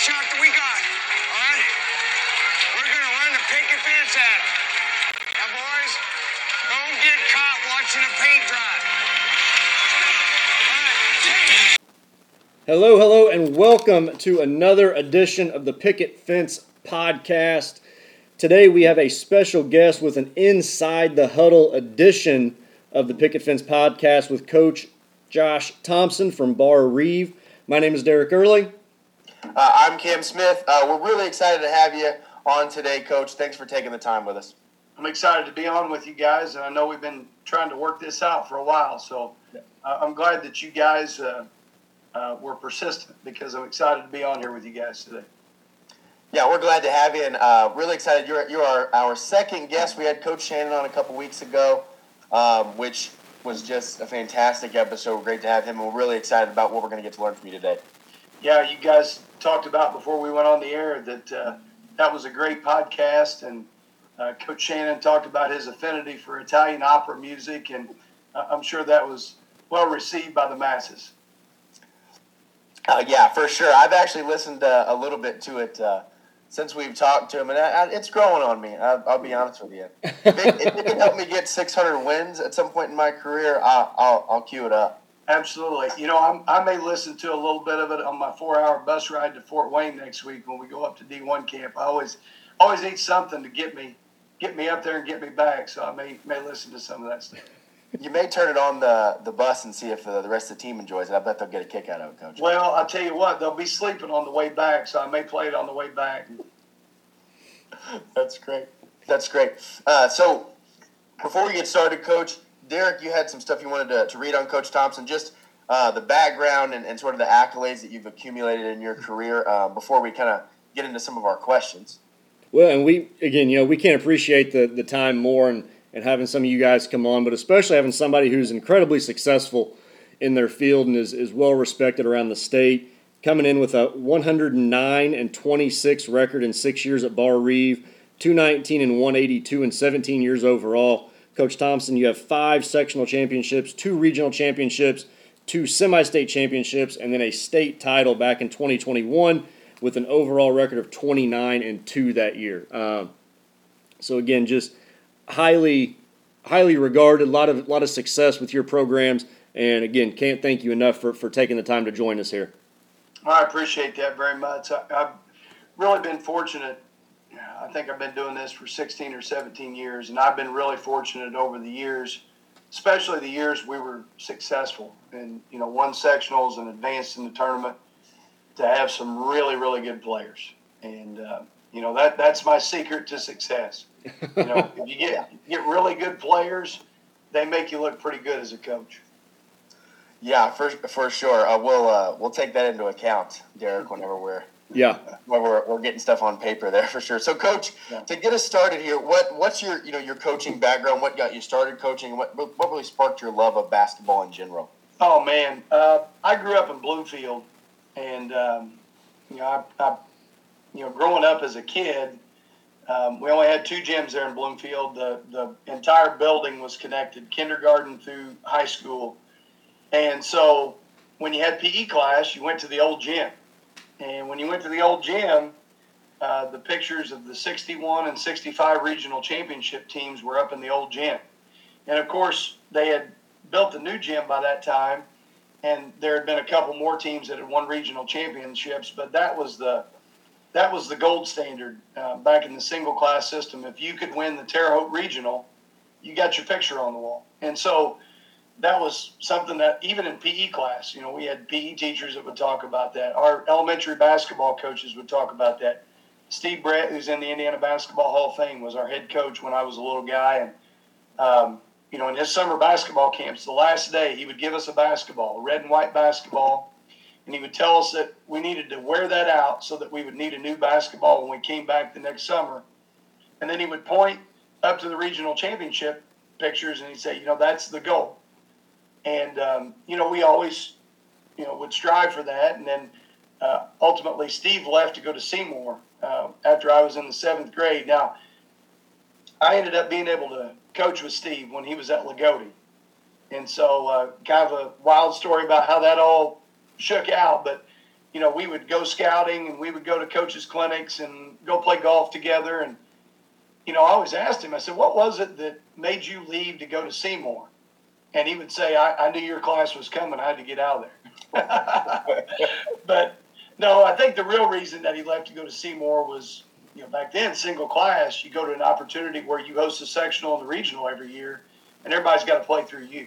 shot that we got. All right? We're going to run the picket fence at. Now, boys, don't get caught watching paint dry. Hello, hello, and welcome to another edition of the Picket Fence podcast. Today we have a special guest with an Inside the Huddle edition of the Picket Fence podcast with Coach Josh Thompson from Barr-Reeve. My name is Derek Early. Uh, I'm Cam Smith. Uh, we're really excited to have you on today, Coach. Thanks for taking the time with us. I'm excited to be on with you guys, and I know we've been trying to work this out for a while. So uh, I'm glad that you guys uh, uh, were persistent because I'm excited to be on here with you guys today. Yeah, we're glad to have you, and uh, really excited. You're you're our, our second guest. We had Coach Shannon on a couple weeks ago, um, which was just a fantastic episode. Great to have him, and we're really excited about what we're going to get to learn from you today. Yeah, you guys talked about before we went on the air that uh, that was a great podcast, and uh, Coach Shannon talked about his affinity for Italian opera music, and uh, I'm sure that was well received by the masses. Uh, yeah, for sure. I've actually listened uh, a little bit to it uh, since we've talked to him, and I, I, it's growing on me. I, will be honest with you. If it, if it, can help me get 600 wins at some point in my career, I'll, I'll, I'll cue it up. Absolutely. You know, I'm, i may listen to a little bit of it on my four-hour bus ride to Fort Wayne next week when we go up to D1 camp. I always always need something to get me get me up there and get me back. So I may may listen to some of that stuff. You may turn it on the the bus and see if uh, the rest of the team enjoys it. I bet they'll get a kick out of it, Coach. Well, I'll tell you what, they'll be sleeping on the way back, so I may play it on the way back. That's great. That's great. Uh, so before we get started, Coach, Derek, you had some stuff you wanted to, to read on Coach Thompson, just uh, the background and, and, sort of the accolades that you've accumulated in your career uh, before we kind of get into some of our questions. Well, and we, again, you know, we can't appreciate the, the time more and, and having some of you guys come on, but especially having somebody who's incredibly successful in their field and is, is well respected around the state, coming in with a 109 and 26 record in six years at Barr-Reeve, 219 and 182 and 17 years overall Coach Thompson, you have five sectional championships, two regional championships, two semi state championships, and then a state title back in 2021 with an overall record of 29 and 2 that year. Um, so, again, just highly, highly regarded, a lot of, lot of success with your programs. And again, can't thank you enough for, for taking the time to join us here. I appreciate that very much. I, I've really been fortunate I think I've been doing this for 16 or 17 years, and I've been really fortunate over the years, especially the years we were successful and you know won sectionals and advanced in the tournament, to have some really really good players, and uh, you know that that's my secret to success. You know, if you get get really good players, they make you look pretty good as a coach. Yeah, for for sure. Uh, we'll uh, we'll take that into account, Derek, whenever we're yeah, well, we're, we're getting stuff on paper there for sure. So, coach, yeah. to get us started here, what what's your you know your coaching background? What got you started coaching? What what really sparked your love of basketball in general? Oh man, uh, I grew up in Bloomfield, and um, you know, I, I, you know, growing up as a kid, um, we only had two gyms there in Bloomfield. The the entire building was connected, kindergarten through high school, and so when you had PE class, you went to the old gym and when you went to the old gym, uh, the pictures of the 61 and 65 regional championship teams were up in the old gym. And of course, they had built the new gym by that time, and there had been a couple more teams that had won regional championships, but that was the that was the gold standard uh, back in the single class system. If you could win the Terre Haute Regional, you got your picture on the wall. And so that was something that even in PE class, you know, we had PE teachers that would talk about that. Our elementary basketball coaches would talk about that. Steve Brett, who's in the Indiana Basketball Hall of Fame, was our head coach when I was a little guy, and um, you know, in his summer basketball camps, the last day he would give us a basketball, a red and white basketball, and he would tell us that we needed to wear that out so that we would need a new basketball when we came back the next summer. And then he would point up to the regional championship pictures and he'd say, you know, that's the goal and um, you know we always you know would strive for that and then uh, ultimately steve left to go to seymour uh, after i was in the seventh grade now i ended up being able to coach with steve when he was at Loogootee and so uh, kind of a wild story about how that all shook out but you know, we would go scouting and we would go to coaches' clinics and go play golf together. And, you know, I always asked him, I said, what was it that made you leave to go to Seymour? And he would say, I, I knew your class was coming. I had to get out of there. but no, I think the real reason that he left to go to Seymour was, you know, back then, single class, you go to an opportunity where you host a sectional and the regional every year, and everybody's got to play through you.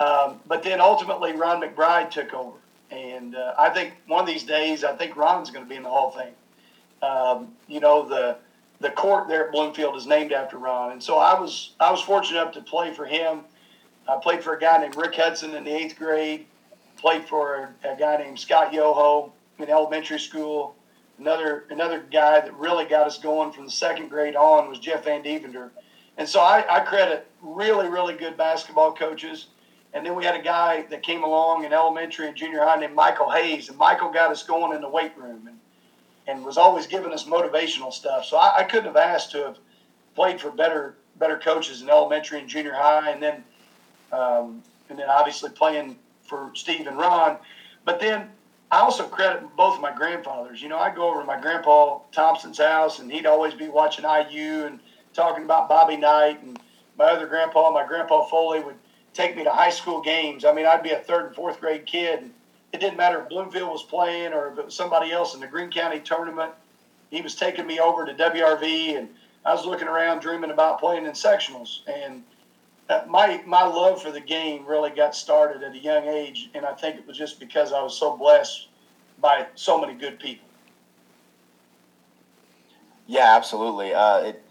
Um, but then ultimately, Ron McBride took over. And uh, I think one of these days, I think Ron's going to be in the Hall of Fame. Um, you know, the the court there at Bloomfield is named after Ron, and so I was I was fortunate enough to play for him. I played for a guy named Rick Hudson in the eighth grade. Played for a, guy named Scott Yoho in elementary school. Another another guy that really got us going from the second grade on was Jeff Van Devender. And so I, I credit really, really good basketball coaches and then we had a guy that came along in elementary and junior high named Michael Hayes, and Michael got us going in the weight room and, and was always giving us motivational stuff. So I, I couldn't have asked to have played for better better coaches in elementary and junior high, and then um, and then obviously playing for Steve and Ron. But then I also credit both of my grandfathers. You know, I go over to my grandpa Thompson's house, and he'd always be watching IU and talking about Bobby Knight, and my other grandpa, my grandpa Foley, would take me to high school games. I mean, I'd be a third and fourth grade kid. And it didn't matter if Bloomfield was playing or if it was somebody else in the Greene County tournament. He was taking me over to WRV, and I was looking around, dreaming about playing in sectionals. And my my love for the game really got started at a young age, and I think it was just because I was so blessed by so many good people. Yeah, absolutely. Uh, it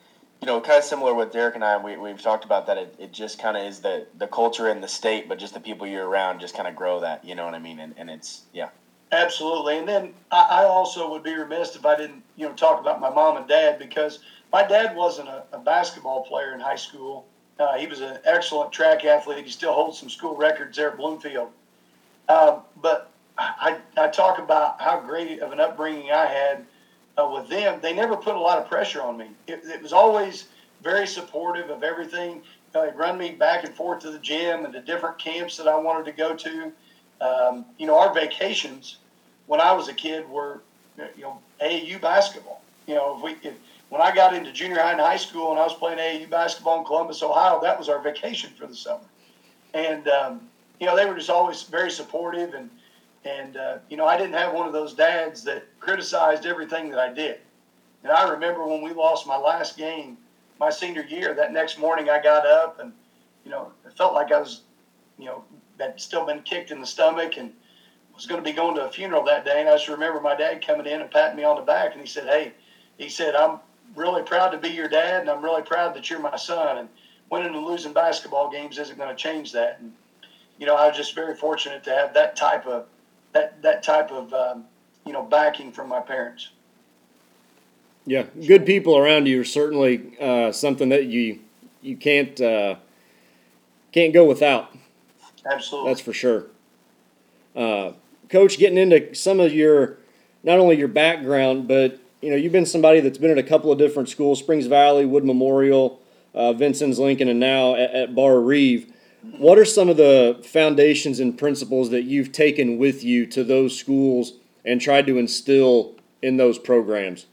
you know, kind of similar with Derek and I, we, we've talked about that. It, it just kind of is the, the culture in the state, but just the people you're around just kind of grow that, you know what I mean? And, and it's, yeah. Absolutely. And then I, I also would be remiss if I didn't, you know, talk about my mom and dad because my dad wasn't a, a basketball player in high school. Uh, he was an excellent track athlete. He still holds some school records there at Bloomfield. Um, but I, I talk about how great of an upbringing I had – uh, with them, they never put a lot of pressure on me. It, it was always very supportive of everything. Uh, they'd run me back and forth to the gym and the different camps that I wanted to go to. Um, you know, our vacations when I was a kid were, you know, AAU basketball. You know, if we, if, when I got into junior high and high school and I was playing AAU basketball in Columbus, Ohio, that was our vacation for the summer. And, um, you know, they were just always very supportive and, and, uh, you know, I didn't have one of those dads that criticized everything that I did. And I remember when we lost my last game my senior year, that next morning I got up and, you know, it felt like I was, you know, had still been kicked in the stomach and was going to be going to a funeral that day. And I just remember my dad coming in and patting me on the back. And he said, Hey, he said, I'm really proud to be your dad and I'm really proud that you're my son. And winning and losing basketball games isn't going to change that. And, you know, I was just very fortunate to have that type of that that type of um, you know backing from my parents. Yeah, good people around you are certainly uh, something that you you can't uh, can't go without. Absolutely, that's for sure. Uh, Coach, getting into some of your not only your background, but you know you've been somebody that's been at a couple of different schools: Springs Valley, Wood Memorial, uh, Vincennes Lincoln, and now at, at Bar Reeve. What are some of the foundations and principles that you've taken with you to those schools and tried to instill in those programs?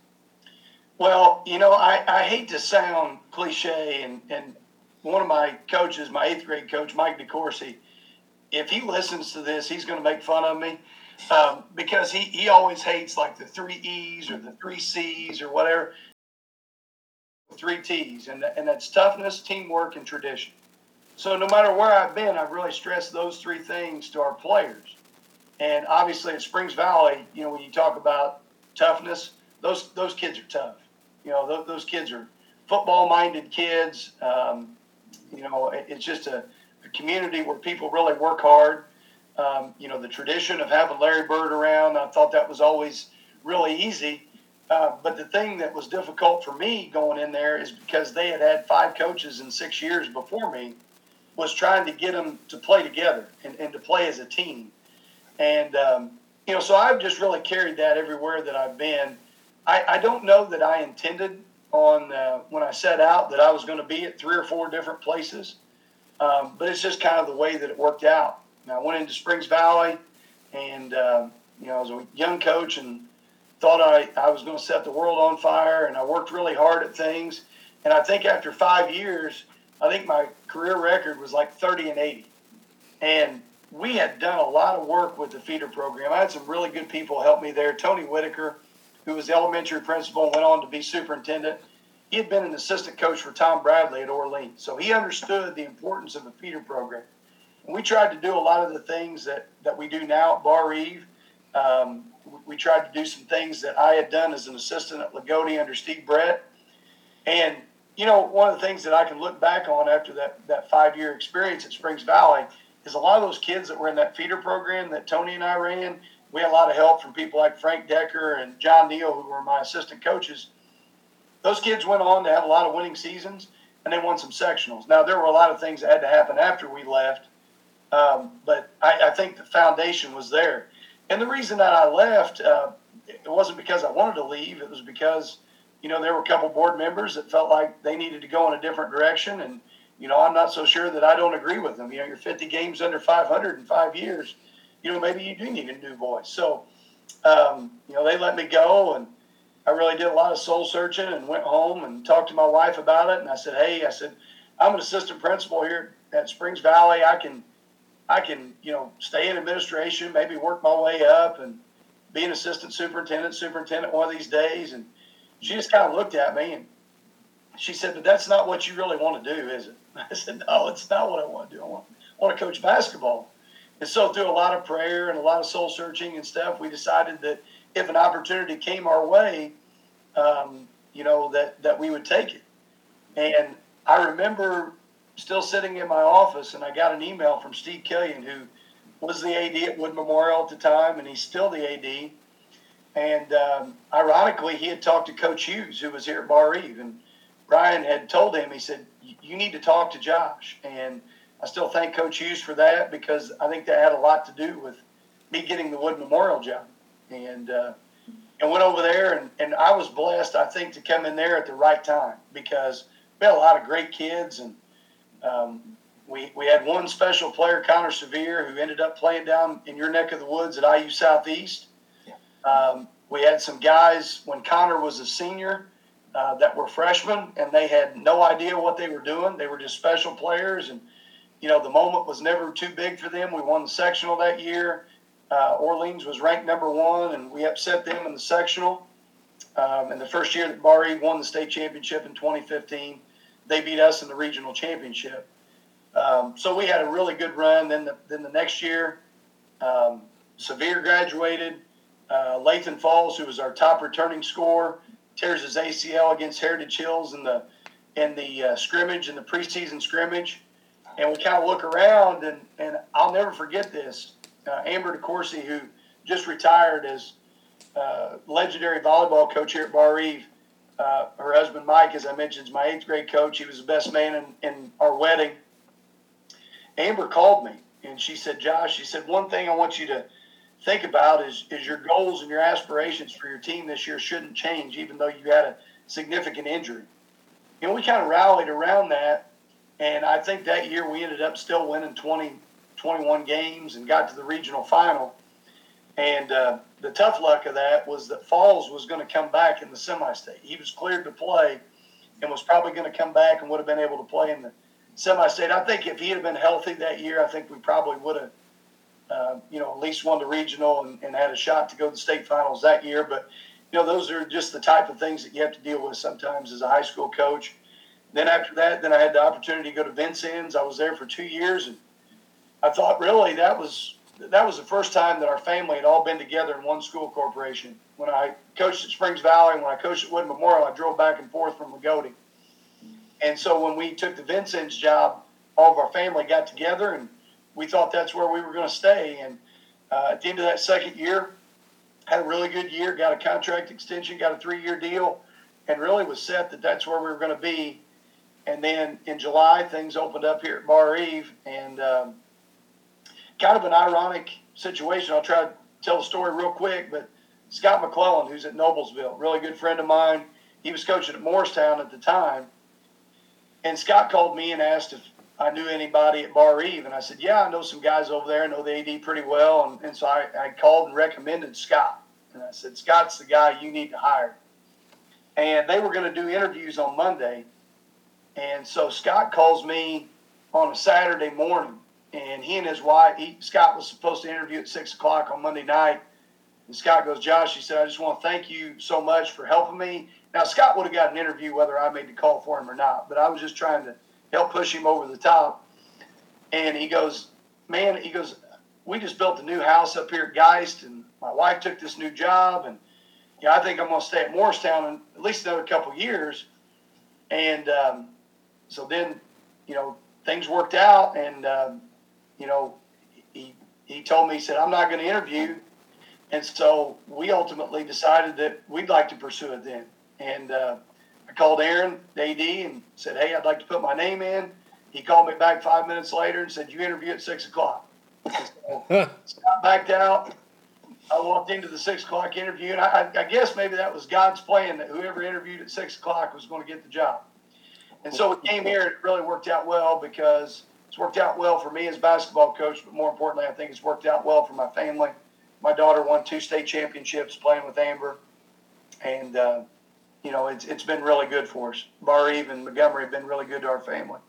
Well, you know, I, I hate to sound cliche, and, and one of my coaches, my eighth grade coach, Mike DeCourcy, if he listens to this, he's going to make fun of me um, because he, he always hates like the three E's or the three C's or whatever. Three T's, and, and that's toughness, teamwork, and tradition. So no matter where I've been, I've really stressed those three things to our players. And obviously at Springs Valley, you know, when you talk about toughness, those those kids are tough. You know, those, those kids are football-minded kids. Um, you know, it, it's just a, a, community where people really work hard. Um, you know, the tradition of having Larry Bird around, I thought that was always really easy. Uh, but the thing that was difficult for me going in there is because they had had five coaches in six years before me was trying to get them to play together and, and to play as a team. And, um, you know, so I've just really carried that everywhere that I've been. I, I don't know that I intended on uh, when I set out that I was going to be at three or four different places, um, but it's just kind of the way that it worked out. I went into Springs Valley, and um, you know, I was a young coach and thought I, I was going to set the world on fire, and I worked really hard at things. And I think after five years, I think my career record was like 30 and 80. And we had done a lot of work with the feeder program. I had some really good people help me there. Tony Whitaker, who was the elementary principal, went on to be superintendent. He had been an assistant coach for Tom Bradley at Orleans, so he understood the importance of the feeder program. We tried to do a lot of the things that, that we do now at Barr-Reeve. Um, we tried to do some things that I had done as an assistant at Loogootee under Steve Brett. And, you know, one of the things that I can look back on after that, that five year experience at Springs Valley is a lot of those kids that were in that feeder program that Tony and I ran. We had a lot of help from people like Frank Decker and John Neal, who were my assistant coaches. Those kids went on to have a lot of winning seasons and they won some sectionals. Now, there were a lot of things that had to happen after we left, um, but I, I, think the foundation was there. And the reason that I left, uh, it wasn't because I wanted to leave, it was because, you know, there were a couple board members that felt like they needed to go in a different direction. And, you know, I'm not so sure that I don't agree with them. You know, you're 50 games under 500 in five years. You know, maybe you do need a new voice. So, um, you know, they let me go, and I really did a lot of soul searching and went home and talked to my wife about it. And I said, hey, I said, I'm an assistant principal here at Springs Valley. I can, I can, you know, stay in administration, maybe work my way up and be an assistant superintendent, superintendent one of these days. And she just kind of looked at me and she said, but that's not what you really want to do, is it? I said, no, it's not what I want to do. I want, I want to coach basketball. And so, through a lot of prayer and a lot of soul searching and stuff, we decided that if an opportunity came our way, um, you know, that, that we would take it. And I remember still sitting in my office, and I got an email from Steve Killian, who was the AD at Wood Memorial at the time, and he's still the AD. And um, ironically, he had talked to Coach Hughes, who was here at Barr-Reeve, and Brian had told him, he said, "You need to talk to Josh." And I still thank Coach Hughes for that because I think that had a lot to do with me getting the Wood Memorial job. And uh, and went over there, and, and I was blessed, I think, to come in there at the right time because we had a lot of great kids, and um, we, we had one special player, Connor Severe, who ended up playing down in your neck of the woods at IU Southeast. Yeah. Um, we had some guys when Connor was a senior uh, that were freshmen, and they had no idea what they were doing. They were just special players, and you know the moment was never too big for them. We won the sectional that year. Uh, Orleans was ranked number one, and we upset them in the sectional. Um, and the first year that Barr-Reeve won the state championship in 2015, they beat us in the regional championship. Um, so we had a really good run. Then the, then the next year, um, Severe graduated. Uh, Lathan Falls, who was our top returning scorer, tears his ACL against Heritage Hills in the in the uh, scrimmage in the preseason scrimmage, and we kind of look around and and I'll never forget this uh, Amber DeCourcy, who just retired as uh, legendary volleyball coach here at Barr-Reeve. Uh, her husband Mike, as I mentioned, is my eighth grade coach. He was the best man in, in our wedding. Amber called me and she said, Josh, she said, one thing I want you to think about is, is your goals and your aspirations for your team this year shouldn't change, even though you had a significant injury. And we kind of rallied around that. And I think that year we ended up still winning 20, 21 games and got to the regional final. And uh, the tough luck of that was that Falls was going to come back in the semi-state. He was cleared to play and was probably going to come back and would have been able to play in the semi-state. I think if he had been healthy that year, I think we probably would have, uh, you know, at least won the regional and, and had a shot to go to the state finals that year. But you know, those are just the type of things that you have to deal with sometimes as a high school coach. Then after that, then I had the opportunity to go to Vincennes. I was there for two years and I thought really that was that was the first time that our family had all been together in one school corporation. When I coached at Springs Valley and when I coached at Wood Memorial, I drove back and forth from Loogootee. And so when we took the Vincennes job, all of our family got together and we thought that's where we were going to stay. And uh, at the end of that second year, had a really good year, got a contract extension, got a three-year deal, and really was set that that's where we were going to be. And then in July, things opened up here at Barr-Reeve, and um, kind of an ironic situation. I'll try to tell the story real quick, but Scott McClellan, who's at Noblesville, really good friend of mine, he was coaching at Morristown at the time. And Scott called me and asked if, I knew anybody at Barr-Reeve, and I said, yeah, I know some guys over there. I know the AD pretty well, and, and so I, I called and recommended Scott, and I said, Scott's the guy you need to hire. And they were going to do interviews on Monday, and so Scott calls me on a Saturday morning, and he and his wife, he, Scott was supposed to interview at six o'clock on Monday night. And Scott goes, Josh, he said, I just want to thank you so much for helping me. Now, Scott would have got an interview whether I made the call for him or not, but I was just trying to help push him over the top. And he goes, Man, he goes, We just built a new house up here at Geist, and my wife took this new job. And yeah, I think I'm going to stay at Morristown at least another couple years. And um, so then, you know, things worked out. And, um, you know, he, he told me, he said, I'm not going to interview. And so we ultimately decided that we'd like to pursue it then. And uh, I called Aaron, AD, and said, Hey, I'd like to put my name in. He called me back five minutes later and said, You interview at six o'clock. So Scott backed out. I walked into the six o'clock interview, and I, I, guess maybe that was God's plan that whoever interviewed at six o'clock was going to get the job. And so we came here, and it really worked out well because it's worked out well for me as basketball coach, but more importantly, I think it's worked out well for my family. My daughter won two state championships playing with Amber, and uh, you know, it's, it's been really good for us. Barr-Reeve and Montgomery have been really good to our family.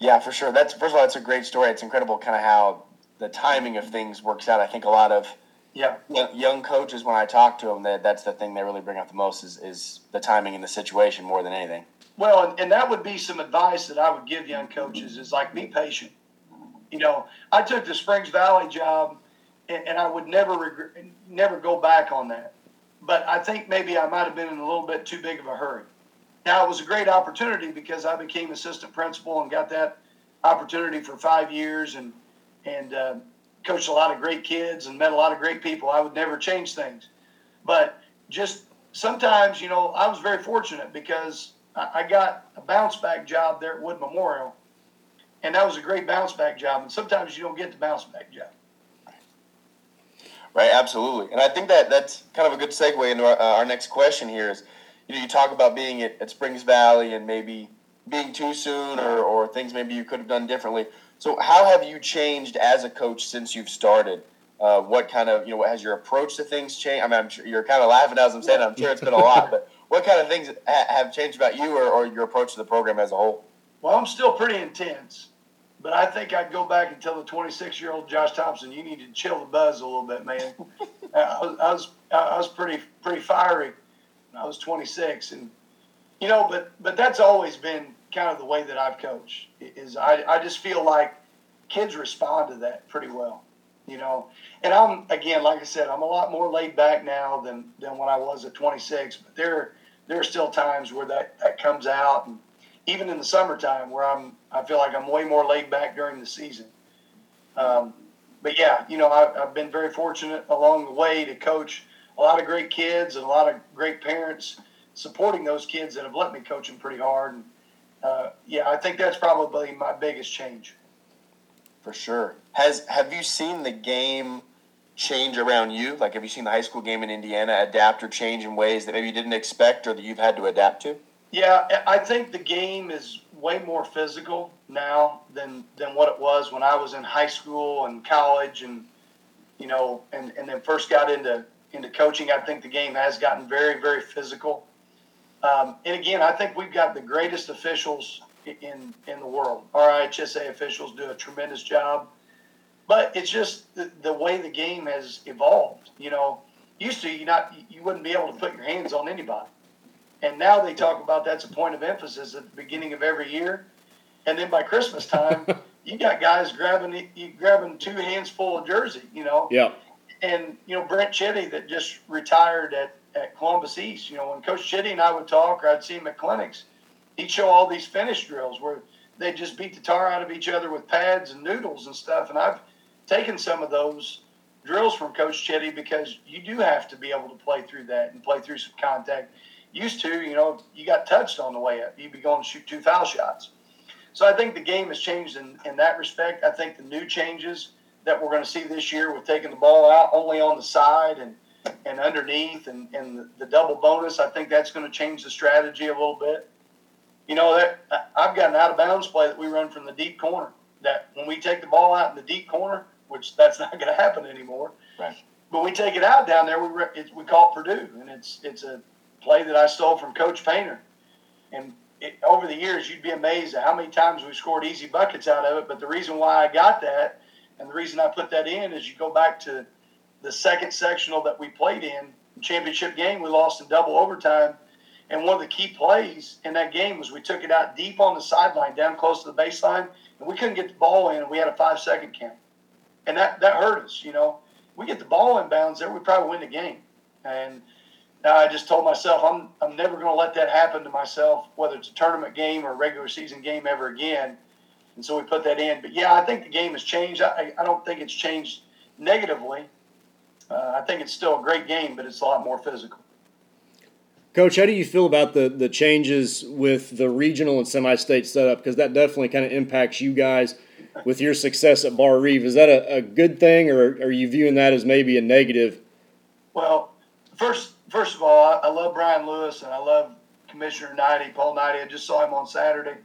Yeah, for sure. That's first of all, it's a great story. It's incredible, kind of how the timing of things works out. I think a lot of yeah young coaches, when I talk to them, that that's the thing they really bring up the most is is the timing and the situation more than anything. Well, and, and that would be some advice that I would give young coaches is like be patient. You know, I took the Springs Valley job, and, and I would never regret, never go back on that but I think maybe I might have been in a little bit too big of a hurry. Now, it was a great opportunity because I became assistant principal and got that opportunity for five years and, and uh, coached a lot of great kids and met a lot of great people. I would never change things. But just sometimes, you know, I was very fortunate because I got a bounce back job there at Wood Memorial, and that was a great bounce back job. And sometimes you don't get the bounce back job. Right, absolutely, and I think that that's kind of a good segue into our, uh, our next question here. Is you know you talk about being at, at Springs Valley and maybe being too soon or, or things maybe you could have done differently. So how have you changed as a coach since you've started? Uh, what kind of you know has your approach to things changed? I mean, I'm sure you're kind of laughing as I'm saying. I'm sure it's been a lot, but what kind of things ha- have changed about you or, or your approach to the program as a whole? Well, I'm still pretty intense. But I think I'd go back and tell the 26 year old Josh Thompson, you need to chill the buzz a little bit, man. I, was, I was I was pretty pretty fiery when I was 26, and you know, but but that's always been kind of the way that I've coached. Is I I just feel like kids respond to that pretty well, you know. And I'm again, like I said, I'm a lot more laid back now than than when I was at 26. But there there are still times where that that comes out and even in the summertime where I'm, I feel like I'm way more laid back during the season. Um, but yeah, you know, I, I've been very fortunate along the way to coach a lot of great kids and a lot of great parents supporting those kids that have let me coach them pretty hard. And uh, yeah, I think that's probably my biggest change. For sure. Has have you seen the game change around you? Like, have you seen the high school game in Indiana adapt or change in ways that maybe you didn't expect or that you've had to adapt to? Yeah, I think the game is way more physical now than than what it was when I was in high school and college and you know and, and then first got into into coaching. I think the game has gotten very very physical. Um, and again, I think we've got the greatest officials in in the world. Our IHSA officials do a tremendous job, but it's just the, the way the game has evolved. You know, used to you not you wouldn't be able to put your hands on anybody and now they talk about that's a point of emphasis at the beginning of every year. And then by Christmas time, you got guys grabbing you grabbing two hands full of jersey, you know. Yeah. And you know Brent Chitty that just retired at, at Columbus East. You know when Coach Chitty and I would talk, or I'd see him at clinics, he'd show all these finish drills where they just beat the tar out of each other with pads and noodles and stuff. And I've taken some of those drills from Coach Chitty because you do have to be able to play through that and play through some contact used to, you know, you got touched on the way up. You'd be going to shoot two foul shots. So I think the game has changed in, in that respect. I think the new changes that we're going to see this year with taking the ball out only on the side and, and underneath and, and the, the double bonus, I think that's going to change the strategy a little bit. you know that I've got an out of bounds play that we run from the deep corner. That when we take the ball out in the deep corner, which that's not going to happen anymore. Right. But we take it out down there. We it's, we call it Purdue, and it's it's a play that I stole from Coach Painter. And it, over the years, you'd be amazed at how many times we scored easy buckets out of it. But the reason why I got that, and the reason I put that in, is you go back to the second sectional that we played in, championship game. We lost in double overtime. And one of the key plays in that game was we took it out deep on the sideline, down close to the baseline, and we couldn't get the ball in, and we had a five second count. And that, that hurt us, you know. We get the ball in bounds there, we probably win the game. And I just told myself I'm, I'm never going to let that happen to myself, whether it's a tournament game or a regular season game ever again. And so we put that in. But yeah, I think the game has changed. I, I don't think it's changed negatively. Uh, I think it's still a great game, but it's a lot more physical. Coach, how do you feel about the, the changes with the regional and semi state setup? Because that definitely kind of impacts you guys with your success at Barr-Reeve. Is that a, a good thing, or are you viewing that as maybe a negative? Well, first, first of all, I, love Brian Lewis and I love Commissioner Knighty, Paul Knighty. I just saw him on Saturday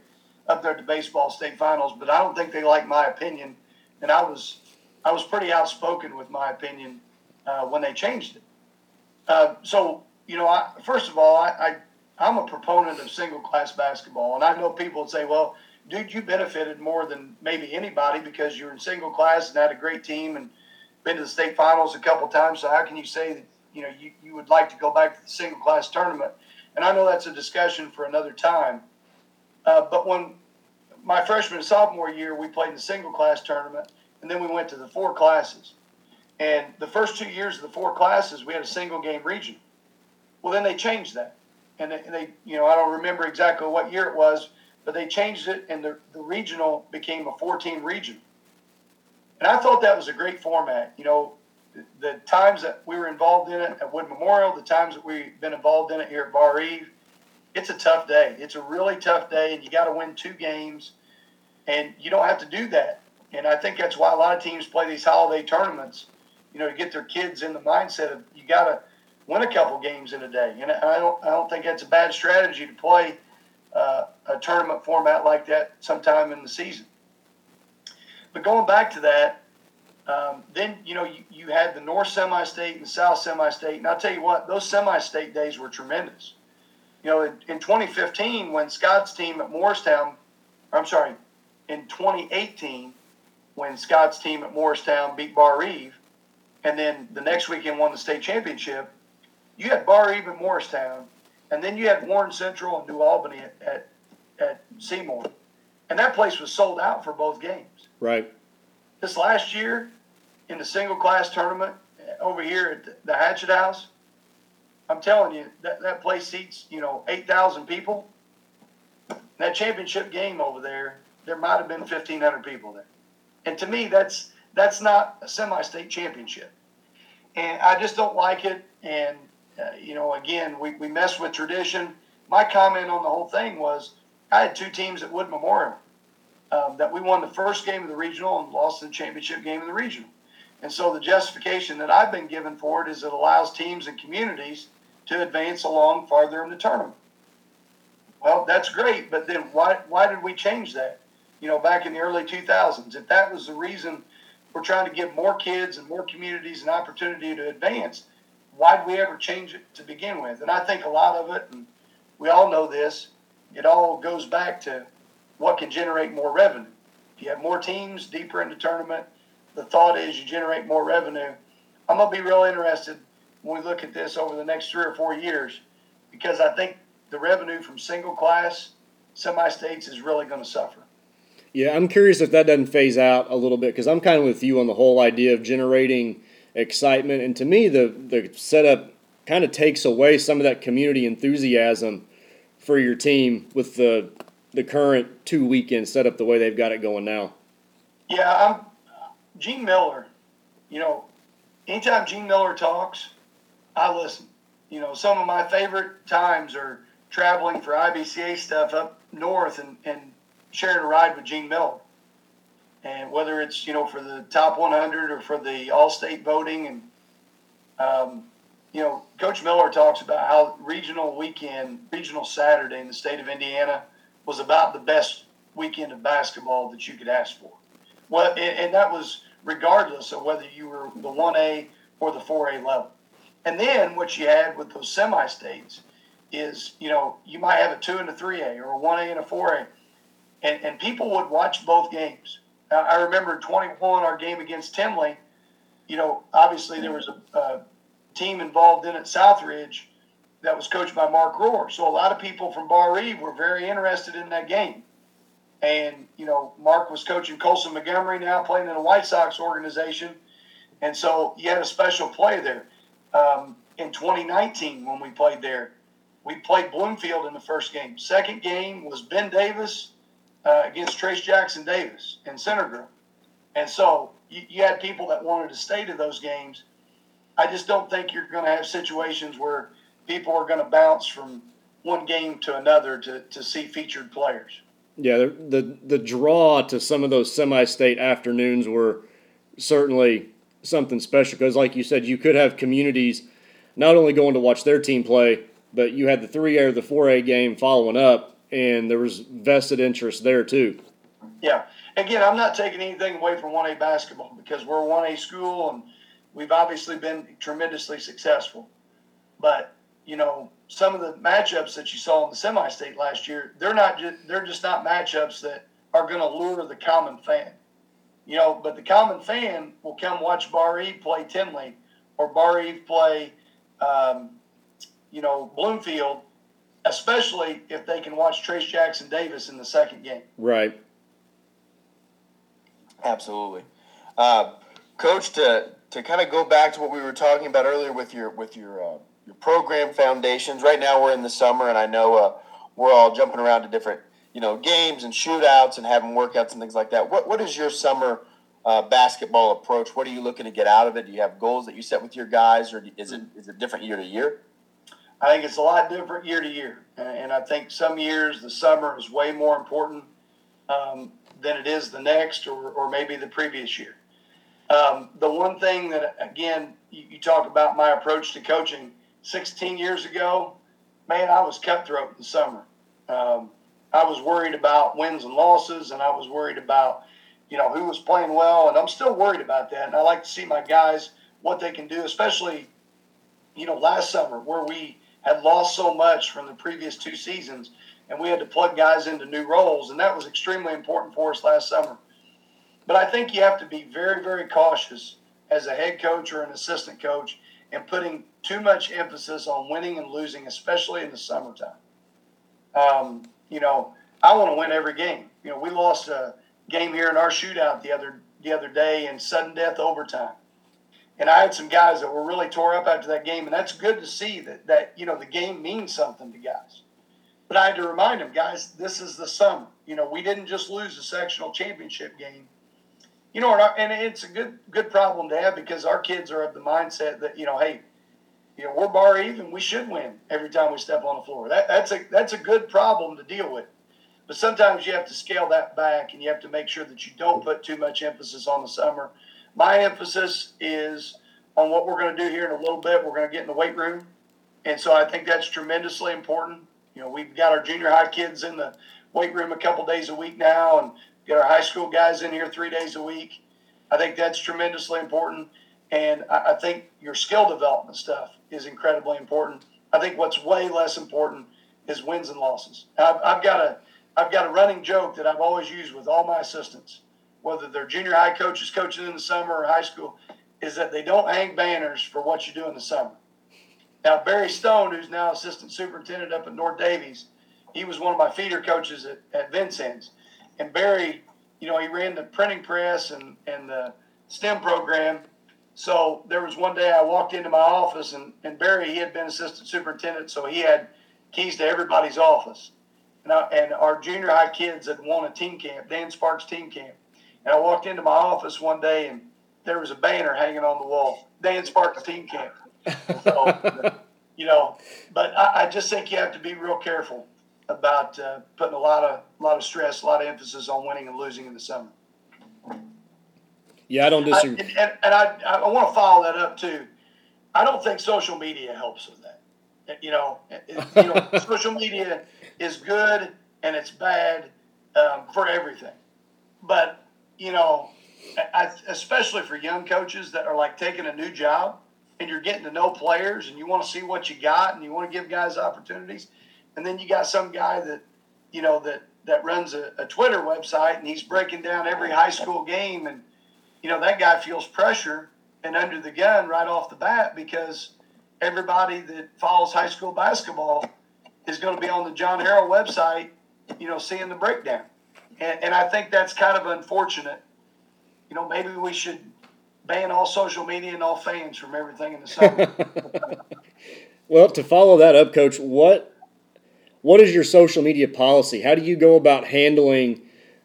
up there at the baseball state finals, but I don't think they like my opinion, and I was I was pretty outspoken with my opinion uh, when they changed it. Uh, so you know, I, first of all, I, I am a proponent of single class basketball, and I know people would say, well, dude, you benefited more than maybe anybody because you're in single class and had a great team and been to the state finals a couple times. So how can you say that you know you, you would like to go back to the single class tournament? And I know that's a discussion for another time. Uh, but when my freshman and sophomore year, we played in the single class tournament, and then we went to the four classes. And the first two years of the four classes, we had a single game region. Well, then they changed that, and they, they, you know, I don't remember exactly what year it was, but they changed it, and the, the regional became a 14 region. And I thought that was a great format. You know, the, the times that we were involved in it at Wood Memorial, the times that we've been involved in it here at Barr-Reeve, it's a tough day. It's a really tough day, and you got to win two games, and you don't have to do that. And I think that's why a lot of teams play these holiday tournaments, you know, to get their kids in the mindset of you got to win a couple games in a day. And I don't, I don't think that's a bad strategy to play uh, a tournament format like that sometime in the season. But going back to that, um, then you know you, you had the North Semi-State and South Semi-State, and I'll tell you what, those Semi-State days were tremendous. You know, in, in 2015, when Scott's team at Morristown, I'm sorry, in 2018, when Scott's team at Morristown beat Barr-Reeve, and then the next weekend won the state championship, you had Barr-Reeve and Morristown, and then you had Warren Central and New Albany at, at, at Seymour. And that place was sold out for both games. Right. This last year, in the single class tournament eh, over here at the Hatchet House, I'm telling you, that, that place seats, you know, 8,000 people. That championship game over there, there might have been 1,500 people there. And to me, that's that's not a semi-state championship. And I just don't like it. And uh, you know, again, we, we mess with tradition. My comment on the whole thing was I had two teams at Wood Memorial um, that we won the first game of the regional and lost the championship game of the regional. And so the justification that I've been given for it is it allows teams and communities to advance along farther in the tournament. Well, that's great, but then why, why did we change that? You know, back in the early 2000s, if that was the reason we're trying to give more kids and more communities an opportunity to advance, why'd we ever change it to begin with? And I think a lot of it, and we all know this, it all goes back to what can generate more revenue. If you have more teams deeper in the tournament, the thought is you generate more revenue. I'm going to be real interested when we look at this over the next three or four years because I think the revenue from single class semi states is really going to suffer. Yeah, I'm curious if that doesn't phase out a little bit because I'm kind of with you on the whole idea of generating excitement. And to me, the the setup kind of takes away some of that community enthusiasm for your team with the the current two weekend setup the way they've got it going now. Yeah, I'm Gene Miller. You know, anytime Gene Miller talks, I listen. You know, some of my favorite times are traveling for IBCA stuff up north and, and sharing a ride with Gene Miller and whether it's you know for the top 100 or for the all-state voting, and um, you know, Coach Miller talks about how regional weekend, regional Saturday in the state of Indiana was about the best weekend of basketball that you could ask for. Well, and, and that was regardless of whether you were the 1A or the 4A level. And then what you had with those semi states is, you know, you might have a 2 and a 3A or a 1A and a 4A. And, and people would watch both games. I remember 21, our game against Tindley. you know, obviously there was a, a team involved in it, Southridge, that was coached by Mark Rohr. So a lot of people from Bar Eve were very interested in that game. And, you know, Mark was coaching Colson Montgomery now, playing in a White Sox organization. And so you had a special play there. Um, in 2019, when we played there, we played Bloomfield in the first game. Second game was Ben Davis uh, against Trayce Jackson-Davis in Centerville. And so you, you had people that wanted to stay to those games. I just don't think you're going to have situations where people are going to bounce from one game to another to, to see featured players. Yeah, the, the the draw to some of those semi-state afternoons were certainly something special because, like you said, you could have communities not only going to watch their team play, but you had the three A or the four A game following up, and there was vested interest there too. Yeah, again, I'm not taking anything away from one A basketball because we're a one A school and we've obviously been tremendously successful, but you know, some of the matchups that you saw in the semi-state last year, they're not just they're just not matchups that are going to lure the common fan. You know, but the common fan will come watch Barr-Reeve play Tindley or Barr-Reeve play, um, you know, Bloomfield, especially if they can watch Trayce Jackson-Davis in the second game. Right. Absolutely, uh, Coach. To to kind of go back to what we were talking about earlier with your with your uh, your program foundations. Right now, we're in the summer, and I know uh, we're all jumping around to different you know games and shootouts and having workouts and things like that. What what is your summer uh, basketball approach? What are you looking to get out of it? Do you have goals that you set with your guys, or is it is it different year to year? I think it's a lot different year to year, and I think some years the summer is way more important um, than it is the next, or, or maybe the previous year. Um, the one thing that again you, you talk about my approach to coaching 16 years ago, man, I was cutthroat in the summer. Um, I was worried about wins and losses, and I was worried about, you know, who was playing well, and I'm still worried about that. And I like to see my guys what they can do, especially, you know, last summer where we had lost so much from the previous two seasons, and we had to plug guys into new roles, and that was extremely important for us last summer. But I think you have to be very, very cautious as a head coach or an assistant coach and putting too much emphasis on winning and losing, especially in the summertime. Um, you know, I want to win every game. You know, we lost a game here in our shootout the other the other day in sudden death overtime. And I had some guys that were really tore up after that game, and that's good to see that that you know the game means something to guys. But I had to remind them, guys, this is the summer. You know, we didn't just lose a sectional championship game you know, and and it's a good good problem to have because our kids are of the mindset that you know, hey, you know, we're Barr-Reeve, we should win every time we step on the floor. That, that's a that's a good problem to deal with. But sometimes you have to scale that back, and you have to make sure that you don't put too much emphasis on the summer. My emphasis is on what we're going to do here in a little bit. We're going to get in the weight room, and so I think that's tremendously important. You know, we've got our junior high kids in the weight room a couple days a week now, and get our high school guys in here three days a week. I think that's tremendously important. And I, think your skill development stuff is incredibly important. I think what's way less important is wins and losses. I've, I've got a I've got a running joke that I've always used with all my assistants, whether they're junior high coaches coaching in the summer or high school, is that they don't hang banners for what you do in the summer. Now Barry Stone, who's now assistant superintendent up at North Daviess, he was one of my feeder coaches at, at Vincennes and Barry, you know, he ran the printing press and, and the STEM program. So there was one day I walked into my office and, and Barry, he had been assistant superintendent, so he had keys to everybody's office. And, I, and our junior high kids had won a team camp, Dan Sparks team camp. And I walked into my office one day and there was a banner hanging on the wall, Dan Sparks team camp. So, you know, but I, I just think you have to be real careful about uh, putting a lot of a lot of stress, a lot of emphasis on winning and losing in the summer. Yeah, I don't disagree. I, and, and I, I want to follow that up too. I don't think social media helps with that. You know, you know, social media is good, and and it's bad um, for everything. But you know, I, especially for young coaches that are like taking a new job and you're getting to know players and you want to see what you got and you want to give guys opportunities, and then you got some guy that you know that that runs a, a Twitter website and he's breaking down every high school game and you know that guy feels pressure and under the gun right off the bat because everybody that follows high school basketball is going to be on the John Harrell website, you know, seeing the breakdown. And, and I think that's kind of unfortunate. You know, maybe we should ban all social media and all fans from everything in the summer. well, to follow that up, Coach, what what is your social media policy? How do you go about handling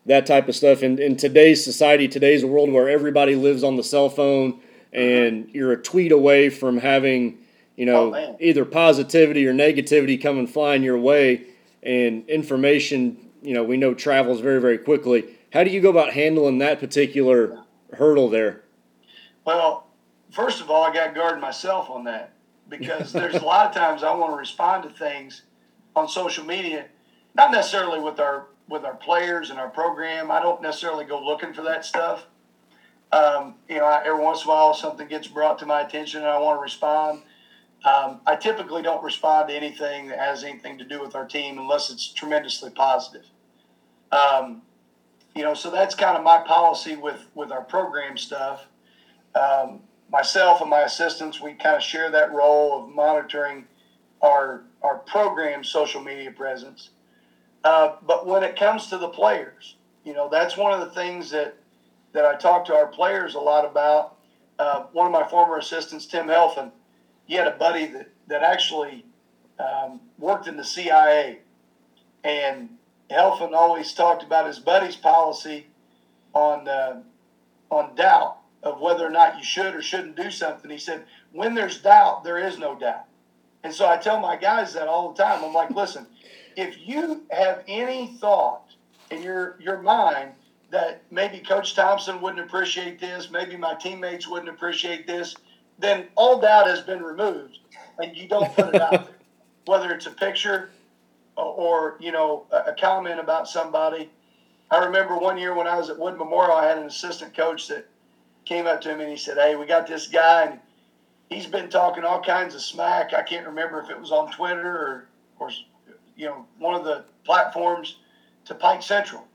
that type of stuff in, in today's society, today's world where everybody lives on the cell phone uh-huh. and you're a tweet away from having, you know, oh, either positivity or negativity coming flying your way and information, you know, we know travels very, very quickly. How do you go about handling that particular hurdle there? Well, first of all, I got to guard myself on that because there's a lot of times I want to respond to things on social media, not necessarily with our with our players and our program. I don't necessarily go looking for that stuff. Um, you know, I, every once in a while something gets brought to my attention and I want to respond. Um, I typically don't respond to anything that has anything to do with our team unless it's tremendously positive. Um, you know, so that's kind of my policy with with our program stuff. Um, myself and my assistants, we kind of share that role of monitoring our our program social media presence. Uh, but when it comes to the players, you know, that's one of the things that that I talk to our players a lot about. Uh, one of my former assistants, Tim Helfand, he had a buddy that that actually um, worked in the CIA, and Helfand always talked about his buddy's policy on uh, on doubt of whether or not you should or shouldn't do something. He said, "When there's doubt, there is no doubt." And so I tell my guys that all the time. I'm like, listen, if you have any thought in your your mind that maybe Coach Thompson wouldn't appreciate this, maybe my teammates wouldn't appreciate this, then all doubt has been removed, and you don't put it out there. Whether it's a picture or you know a comment about somebody. I remember one year when I was at Wood Memorial, I had an assistant coach that came up to me and he said, "Hey, we got this guy." And he's been talking all kinds of smack. I can't remember if it was on Twitter or, or you know, one of the platforms to Pike Central.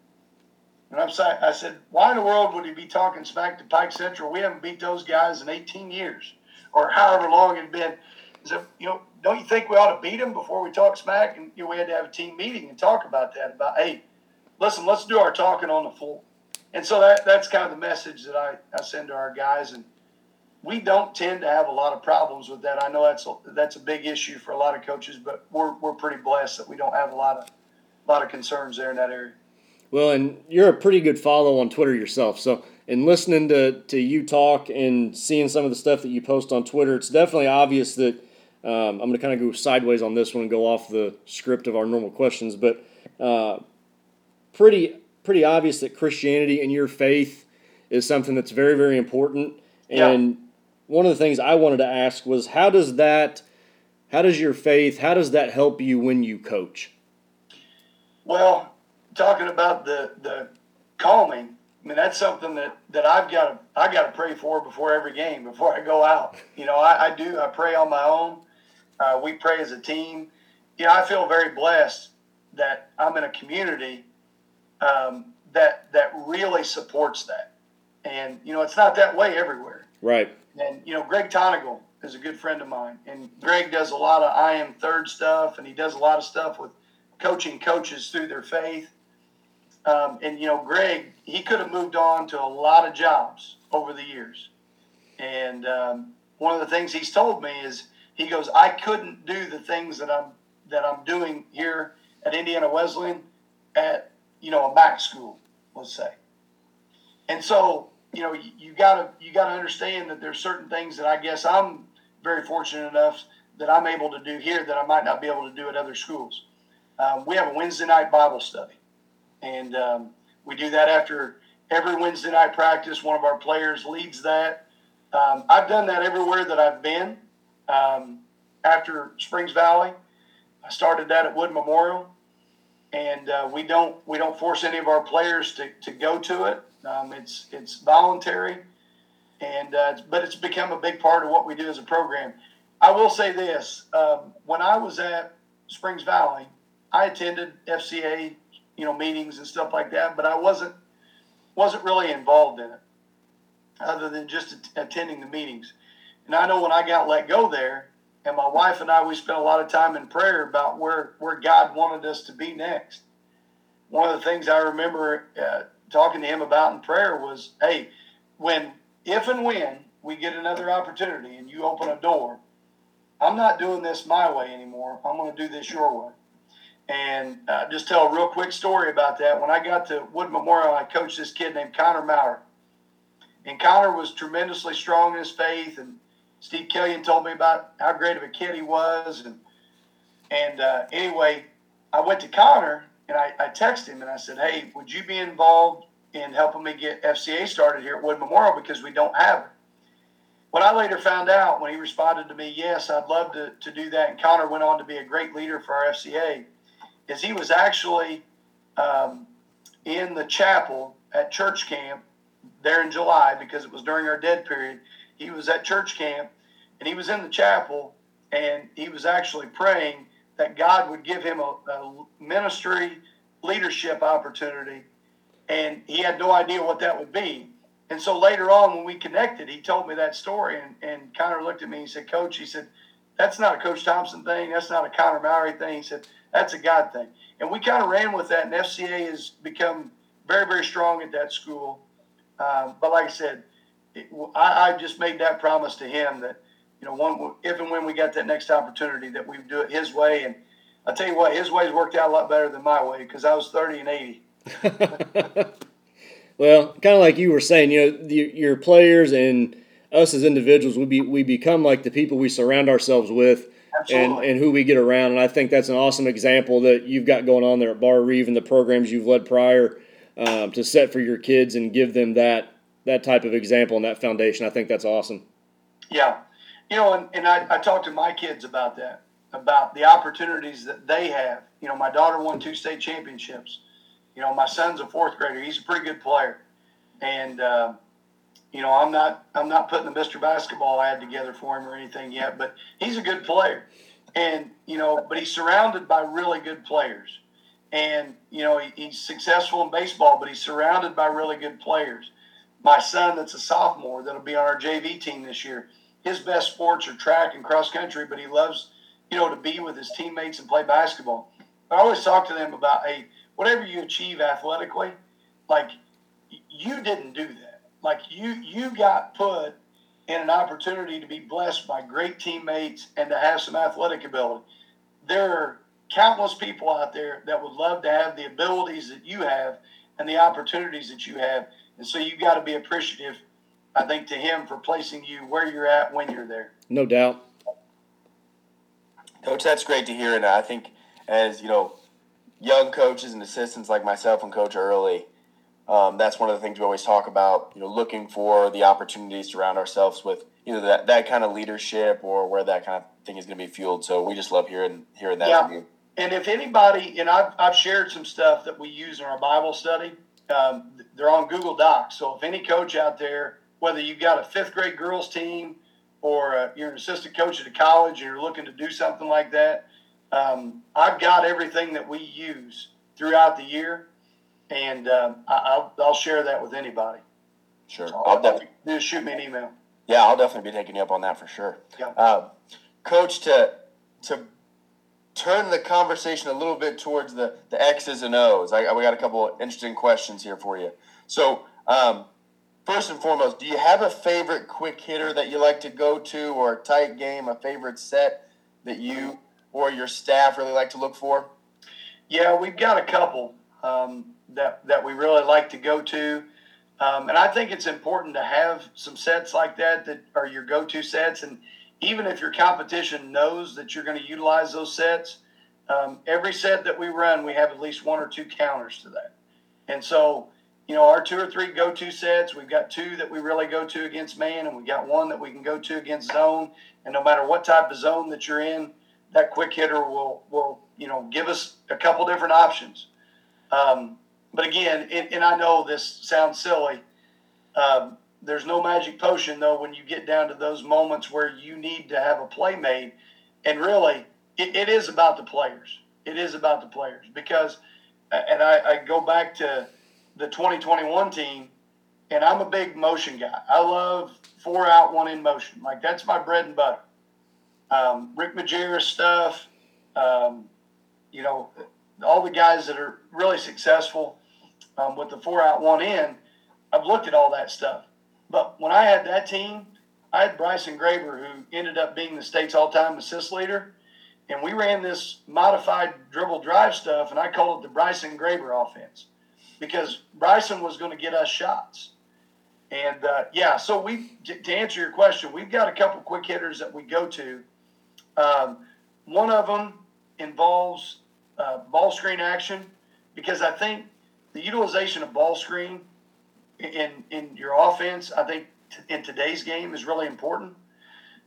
And I'm saying, I said, why in the world would he be talking smack to Pike Central? We haven't beat those guys in 18 years or however long it's been. So, you know, don't you think we ought to beat them before we talk smack? And you know, we had to have a team meeting and talk about that. About hey, listen, let's do our talking on the floor. And so that that's kind of the message that I, I send to our guys. And we don't tend to have a lot of problems with that. I know that's a, that's a big issue for a lot of coaches, but we're, we're pretty blessed that we don't have a lot of a lot of concerns there in that area. Well, and you're a pretty good follow on Twitter yourself. So, in listening to, to you talk and seeing some of the stuff that you post on Twitter, it's definitely obvious that um, I'm going to kind of go sideways on this one and go off the script of our normal questions, but uh, pretty pretty obvious that Christianity and your faith is something that's very very important. And yeah one of the things I wanted to ask was how does that, how does your faith, how does that help you when you coach? Well, talking about the the calming, I mean that's something that that I've got to I got to pray for before every game before I go out. You know, I, I do I pray on my own. Uh, we pray as a team. You know, I feel very blessed that I'm in a community um, that that really supports that. And you know, it's not that way everywhere. Right. And you know, Greg Tonagel is a good friend of mine, and Greg does a lot of I am third stuff, and he does a lot of stuff with coaching coaches through their faith. Um, and you know, Greg, he could have moved on to a lot of jobs over the years. And um, one of the things he's told me is he goes, I couldn't do the things that I'm that I'm doing here at Indiana Wesleyan at you know a MAC school, let's say. And so you know, you, gotta you gotta understand that there's certain things that I guess I'm very fortunate enough that I'm able to do here that I might not be able to do at other schools. Um, we have a Wednesday night Bible study, and um, we do that after every Wednesday night practice. One of our players leads that. Um, I've done that everywhere that I've been. Um, after Springs Valley, I started that at Wood Memorial, and uh, we don't we don't force any of our players to, to go to it. Um, it's it's voluntary, and uh, it's, but it's become a big part of what we do as a program. I will say this: um, when I was at Springs Valley, I attended FCA, you know, meetings and stuff like that, but I wasn't wasn't really involved in it, other than just attending the meetings. And I know when I got let go there, and my wife and I, we spent a lot of time in prayer about where where God wanted us to be next. One of the things I remember uh, talking to him about in prayer was, "Hey, when if and when we get another opportunity and you open a door, I'm not doing this my way anymore. I'm going to do this your way." And uh, just tell a real quick story about that. When I got to Wood Memorial, I coached this kid named Connor Maurer. And Connor was tremendously strong in his faith. And Steve Killian told me about how great of a kid he was. And, and uh, anyway, I went to Connor and I, I texted him and I said, Hey, would you be involved in helping me get FCA started here at Wood Memorial because we don't have it? What I later found out when he responded to me, Yes, I'd love to, to do that. And Connor went on to be a great leader for our FCA is he was actually um, in the chapel at church camp there in July because it was during our dead period. He was at church camp and he was in the chapel and he was actually praying that God would give him a, a ministry leadership opportunity. And he had no idea what that would be. And so later on, when we connected, he told me that story and, and Connor looked at me and he said, Coach, he said, that's not a Coach Thompson thing. That's not a Connor Maurer thing. He said, that's a God thing. And we kind of ran with that, and FCA has become very, very strong at that school. Um, but like I said, it, I, I, just made that promise to him that, you know, one, if and when we got that next opportunity, that we would do it his way. And I tell you what, his ways worked out a lot better than my way because I was 30 and 80. well, kind of like you were saying, you know, the, your players and us as individuals, we be we become like the people we surround ourselves with and, and who we get around. And I think that's an awesome example that you've got going on there at Barr-Reeve and the programs you've led prior um, to set for your kids and give them that that type of example and that foundation. I think that's awesome. Yeah. You know, and, and I, I talk to my kids about that, about the opportunities that they have. You know, my daughter won two state championships. You know, my son's a fourth grader. He's a pretty good player. And, uh, you know, I'm not I'm not putting the Mr. Basketball ad together for him or anything yet, but he's a good player, and you know, but he's surrounded by really good players, and you know, he, he's successful in baseball, but he's surrounded by really good players. My son, that's a sophomore, that'll be on our JV team this year. His best sports are track and cross country, but he loves, you know, to be with his teammates and play basketball. I always talk to them about, hey, whatever you achieve athletically, like you didn't do that like you you got put in an opportunity to be blessed by great teammates and to have some athletic ability. There are countless people out there that would love to have the abilities that you have and the opportunities that you have. And so you've got to be appreciative, I think, to him for placing you where you're at when you're there. No doubt. Coach, that's great to hear. And I think as, you know, young coaches and assistants like myself and Coach Early, um, that's one of the things we always talk about. You know, looking for the opportunities to surround ourselves with either that, that kind of leadership or where that kind of thing is going to be fueled. So we just love hearing hearing that yeah. from you. And if anybody, and I've, I've shared some stuff that we use in our Bible study, um, they're on Google Docs. So if any coach out there, whether you've got a fifth grade girls team or uh, you're an assistant coach at a college and you're looking to do something like that, um, I've got everything that we use throughout the year and um, I, will I'll share that with anybody. Sure, so I'll, definitely shoot me an email. Yeah, I'll definitely be taking you up on that for sure. Yeah. Um, Coach, to to turn the conversation a little bit towards the the X's and O's, I, we got a couple interesting questions here for you. So, um, first and foremost, do you have a favorite quick hitter that you like to go to, or a tight game, a favorite set that you or your staff really like to look for? Yeah, we've got a couple. Um, that that we really like to go to. Um, and I think it's important to have some sets like that that are your go-to sets. And even if your competition knows that you're going to utilize those sets, um, every set that we run, we have at least one or two counters to that. And so, you know, our two or three go-to sets, we've got two that we really go to against man, and we got one that we can go to against zone. And no matter what type of zone that you're in, that quick hitter will will you know give us a couple different options. Um, but again, and I know this sounds silly. Um, there's no magic potion though when you get down to those moments where you need to have a play made, and really, it, it is about the players. It is about the players because, and I, I go back to the 2021 team, and I'm a big motion guy. I love four out, one in motion. Like that's my bread and butter. Um, Rick Majerus stuff, um, you know, all the guys that are really successful um, with the four out, one in. I've looked at all that stuff. But when I had that team, I had Bryson Graber, who ended up being the state's all-time assist leader, and we ran this modified dribble drive stuff, and I called it the Bryson Graber offense because Bryson was going to get us shots. And uh, yeah, so we to answer your question, we've got a couple quick hitters that we go to. Um, one of them involves uh, ball screen action because I think the utilization of ball screen in in your offense, I think t- in today's game is really important,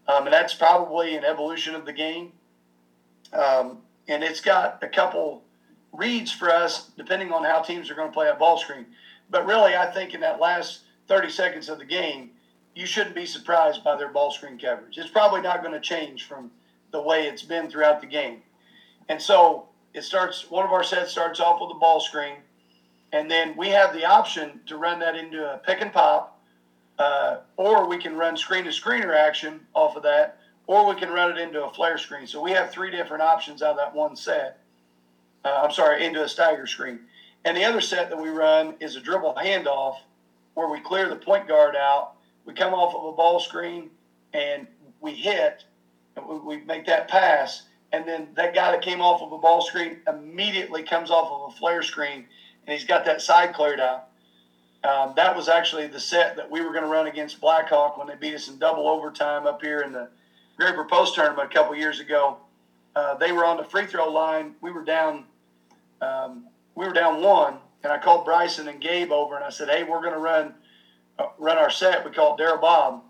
um, and that's probably an evolution of the game. Um, and it's got a couple reads for us depending on how teams are going to play at ball screen. But really, I think in that last 30 seconds of the game, you shouldn't be surprised by their ball screen coverage. It's probably not going to change from the way it's been throughout the game. And so it starts, one of our sets starts off with a ball screen, and then we have the option to run that into a pick and pop, uh, or we can run screen to screener action off of that, or we can run it into a flare screen. So we have three different options out of that one set. Uh, I'm sorry, into a stagger screen. And the other set that we run is a dribble handoff where we clear the point guard out. We come off of a ball screen and we hit, and we, we make that pass. And then that guy that came off of a ball screen immediately comes off of a flare screen and he's got that side cleared out. Um, that was actually the set that we were going to run against Blackhawk when they beat us in double overtime up here in the Graber Post tournament a couple years ago. Uh, they were on the free throw line. We were down. Um, we were down one, and I called Bryson and Gabe over, and I said, "Hey, we're going to run uh, run our set. We call it Daryl Bob."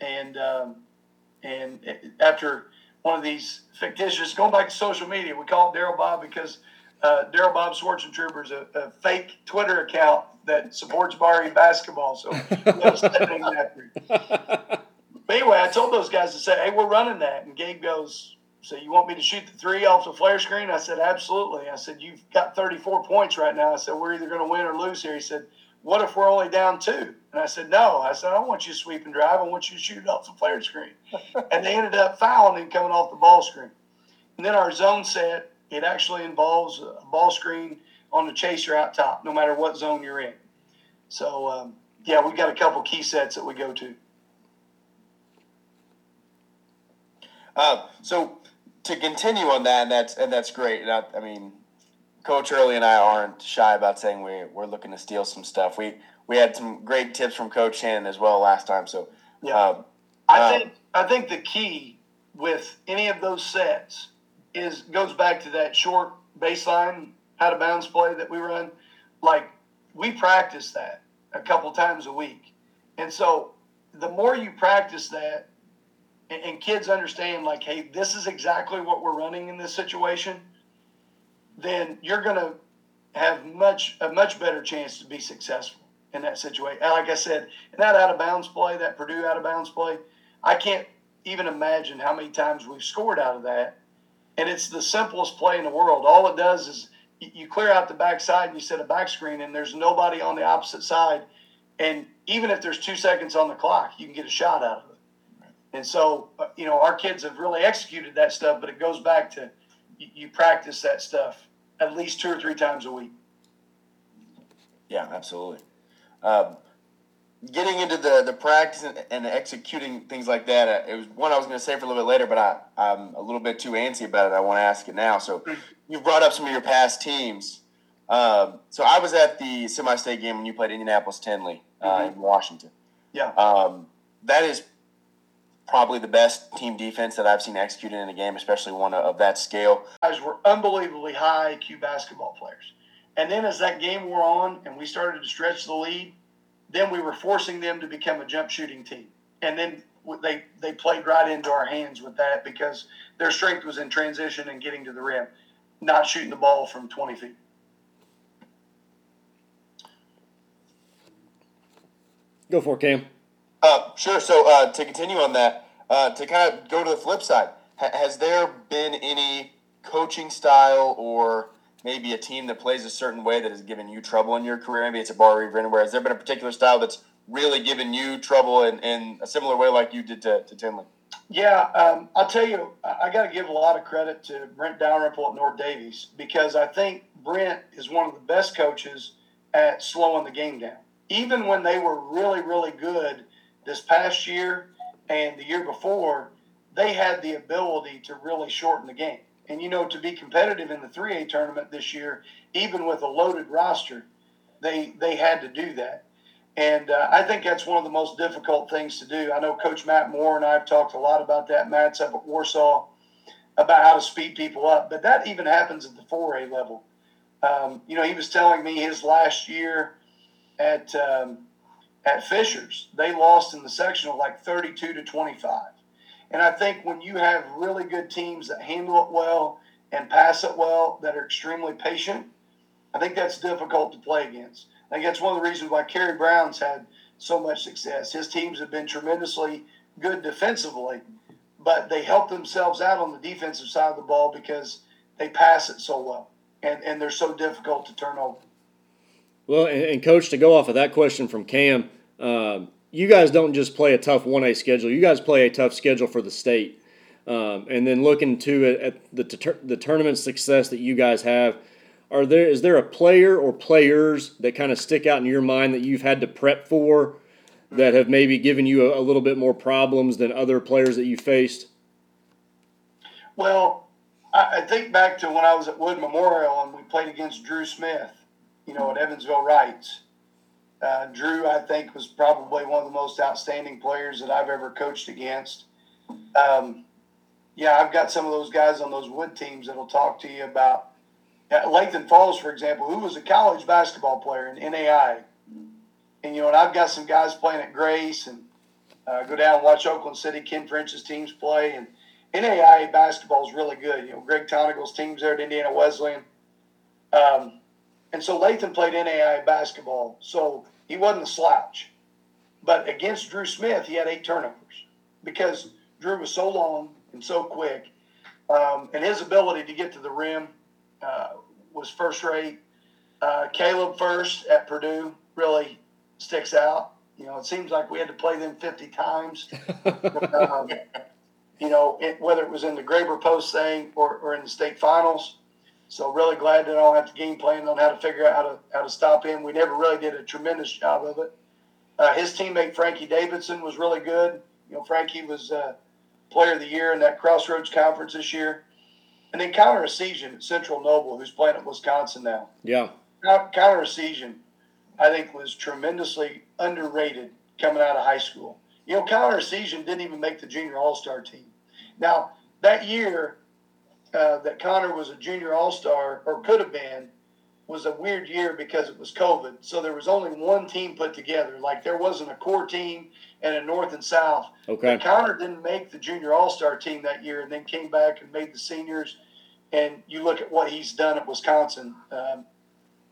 And um, and after one of these fictitious, going back to social media, we call it Daryl Bob because uh, Daryl Bob Schwarzentrooper is a, a, fake Twitter account that supports Barry basketball. So but anyway, I told those guys to say, "Hey, we're running that," and Gabe goes, "So you want me to shoot the three off the flare screen?" I said, "Absolutely." I said, "You've got 34 points right now." I said, "We're either going to win or lose here." He said, "What if we're only down two? And I said, "No." I said, "I don't want you to sweep and drive. I want you to shoot it off the flare screen." and they ended up fouling him coming off the ball screen. And then our zone set, it actually involves a ball screen on the chaser out top, no matter what zone you're in. So um, yeah, we've got a couple key sets that we go to. Uh, so to continue on that, and that's and that's great. And I, I, mean, Coach Early and I aren't shy about saying we we're looking to steal some stuff. We we had some great tips from Coach Shannon as well last time. So yeah, um, I uh, think I think the key with any of those sets is goes back to that short baseline out of bounds play that we run. Like we practice that a couple times a week, and so the more you practice that, and, and kids understand like, hey, this is exactly what we're running in this situation, then you're going to have much a much better chance to be successful in that situation. Like I said, in that out of bounds play, that Purdue out of bounds play, I can't even imagine how many times we've scored out of that. And it's the simplest play in the world. All it does is you clear out the backside and you set a back screen, and there's nobody on the opposite side. And even if there's two seconds on the clock, you can get a shot out of it. And so, uh, you know, our kids have really executed that stuff, but it goes back to you, you practice that stuff at least two or three times a week. Yeah, absolutely. Um, getting into the, the practice and, and, executing things like that, uh, it was one I was going to say for a little bit later, but I, I'm a little bit too antsy about it. I want to ask it now. So you brought up some of your past teams. Um, so I was at the semi-state game when you played Indianapolis Tindley uh, mm-hmm. in Washington. Yeah. Um, that is probably the best team defense that I've seen executed in a game, especially one of that scale. Guys were unbelievably high IQ basketball players. And then as that game wore on and we started to stretch the lead, then we were forcing them to become a jump shooting team. And then they they played right into our hands with that because their strength was in transition and getting to the rim, not shooting the ball from 20 feet. Go for it, Cam. Uh, sure. So uh, to continue on that, uh, to kind of go to the flip side, ha- has there been any coaching style or maybe a team that plays a certain way that has given you trouble in your career? Maybe it's a bar or anywhere. Has there been a particular style that's really given you trouble in, in a similar way like you did to, to Tindley? Yeah, um, I'll tell you, I got to give a lot of credit to Brent Dalrymple at North Daviess because I think Brent is one of the best coaches at slowing the game down. Even when they were really, really good this past year and the year before, they had the ability to really shorten the game. And, you know, to be competitive in the 3A tournament this year, even with a loaded roster, they, they had to do that. And uh, I think that's one of the most difficult things to do. I know Coach Matt Moore and I have talked a lot about that. Matt's up at Warsaw about how to speed people up, but that even happens at the 4A level. Um, you know, he was telling me his last year at um, at Fishers, they lost in the sectional like 32 to 25. And I think when you have really good teams that handle it well and pass it well, that are extremely patient, I think that's difficult to play against. I think that's one of the reasons why Kerry Brown's had so much success. His teams have been tremendously good defensively, but they help themselves out on the defensive side of the ball because they pass it so well and, and they're so difficult to turn over. Well, and, and coach, to go off of that question from Cam, um, you guys don't just play a tough 1A schedule. You guys play a tough schedule for the state. Um, and then looking to it at the, the tournament success that you guys have – are there is there a player or players that kind of stick out in your mind that you've had to prep for that have maybe given you a, a little bit more problems than other players that you faced? Well, I, I think back to when I was at Wood Memorial and we played against Drew Smith, you know, at Evansville Reitz. Uh, Drew, I think, was probably one of the most outstanding players that I've ever coached against. Um, yeah, I've got some of those guys on those Wood teams that'll talk to you about at Latham Falls, for example, who was a college basketball player in NAI. And, you know, and I've got some guys playing at Grace and uh, go down and watch Oakland City, Ken French's teams play. And NAI basketball is really good. You know, Greg Tonagel's teams there at Indiana Wesleyan. Um, and so Latham played NAI basketball, so he wasn't a slouch. But against Drew Smith, he had eight turnovers because Drew was so long and so quick. Um, and his ability to get to the rim – uh, was first rate. Uh, Caleb Furst at Purdue really sticks out. You know, it seems like we had to play them 50 times. um, you know, it, whether it was in the Graber Post thing or, or in the state finals. So really glad that I don't have to game plan on how to figure out how to how to stop him. We never really did a tremendous job of it. Uh, his teammate Frankie Davidson was really good. You know, Frankie was uh, player of the year in that Crossroads conference this year. And then Connor Essegian at Central Noble, who's playing at Wisconsin now. Yeah. Connor Essegian, I think, was tremendously underrated coming out of high school. You know, Connor Essegian didn't even make the junior all star team. Now, that year uh, that Connor was a junior all star, or could have been, was a weird year because it was COVID. So there was only one team put together. Like there wasn't a core team and a North and South. Okay. Connor didn't make the junior all star team that year and then came back and made the seniors. And you look at what he's done at Wisconsin. Um,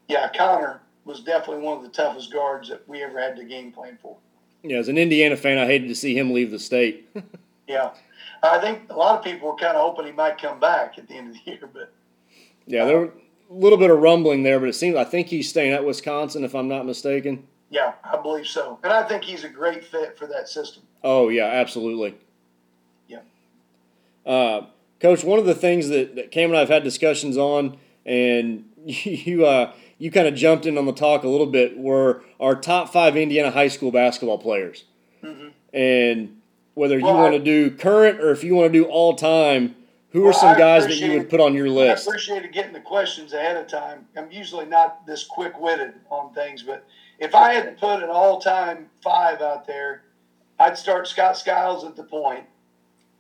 yeah, Connor was definitely one of the toughest guards that we ever had to game plan for. Yeah, as an Indiana fan, I hated to see him leave the state. yeah. I think a lot of people were kind of hoping he might come back at the end of the year, but. Yeah, there were a little bit of rumbling there, but it seems I think he's staying at Wisconsin, if I'm not mistaken. Yeah, I believe so, and I think he's a great fit for that system. Oh yeah, absolutely. Yeah. Uh, Coach, one of the things that, that Cam and I have had discussions on, and you uh, you kind of jumped in on the talk a little bit, were our top five Indiana high school basketball players, mm-hmm. and whether well, you want to do current or if you want to do all time who well, are some guys that you would put on your list? I appreciated getting the questions ahead of time. I'm usually not this quick witted on things, but if I had to put an all time five out there, I'd start Scott Skiles at the point,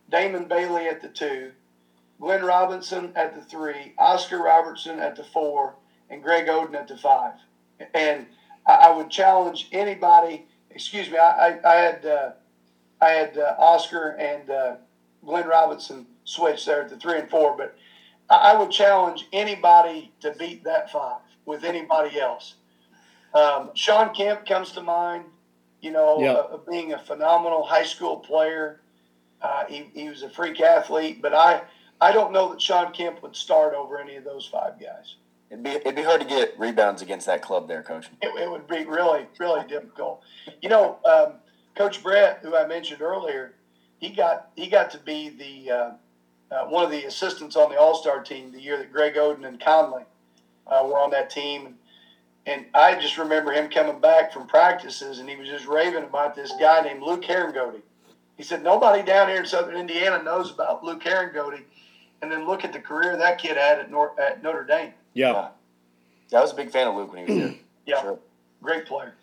Damon Bailey at the two, Glenn Robinson at the three, Oscar Robertson at the four, and Greg Oden at the five. And I, would challenge anybody. Excuse me, I, I, I had uh, I had uh, Oscar and uh, Glenn Robinson switch there at the three and four, but I, I would challenge anybody to beat that five with anybody else. Um, Shawn Kemp comes to mind. You know, Yeah. uh, being a phenomenal high school player. Uh, he, he was a freak athlete, but I I don't know that Shawn Kemp would start over any of those five guys. It'd be it'd be hard to get rebounds against that club there, coach. It, it would be really, really difficult. You know, um, Coach Brett, who I mentioned earlier, he got he got to be the uh, uh, one of the assistants on the All Star team the year that Greg Oden and Conley uh, were on that team. And I just remember him coming back from practices, and he was just raving about this guy named Luke Harangody. He said nobody down here in Southern Indiana knows about Luke Harangody. And then look at the career that kid had at, Nor- at Notre Dame. Yeah. Yeah, I was a big fan of Luke when he was there. Yeah, Sure. great player.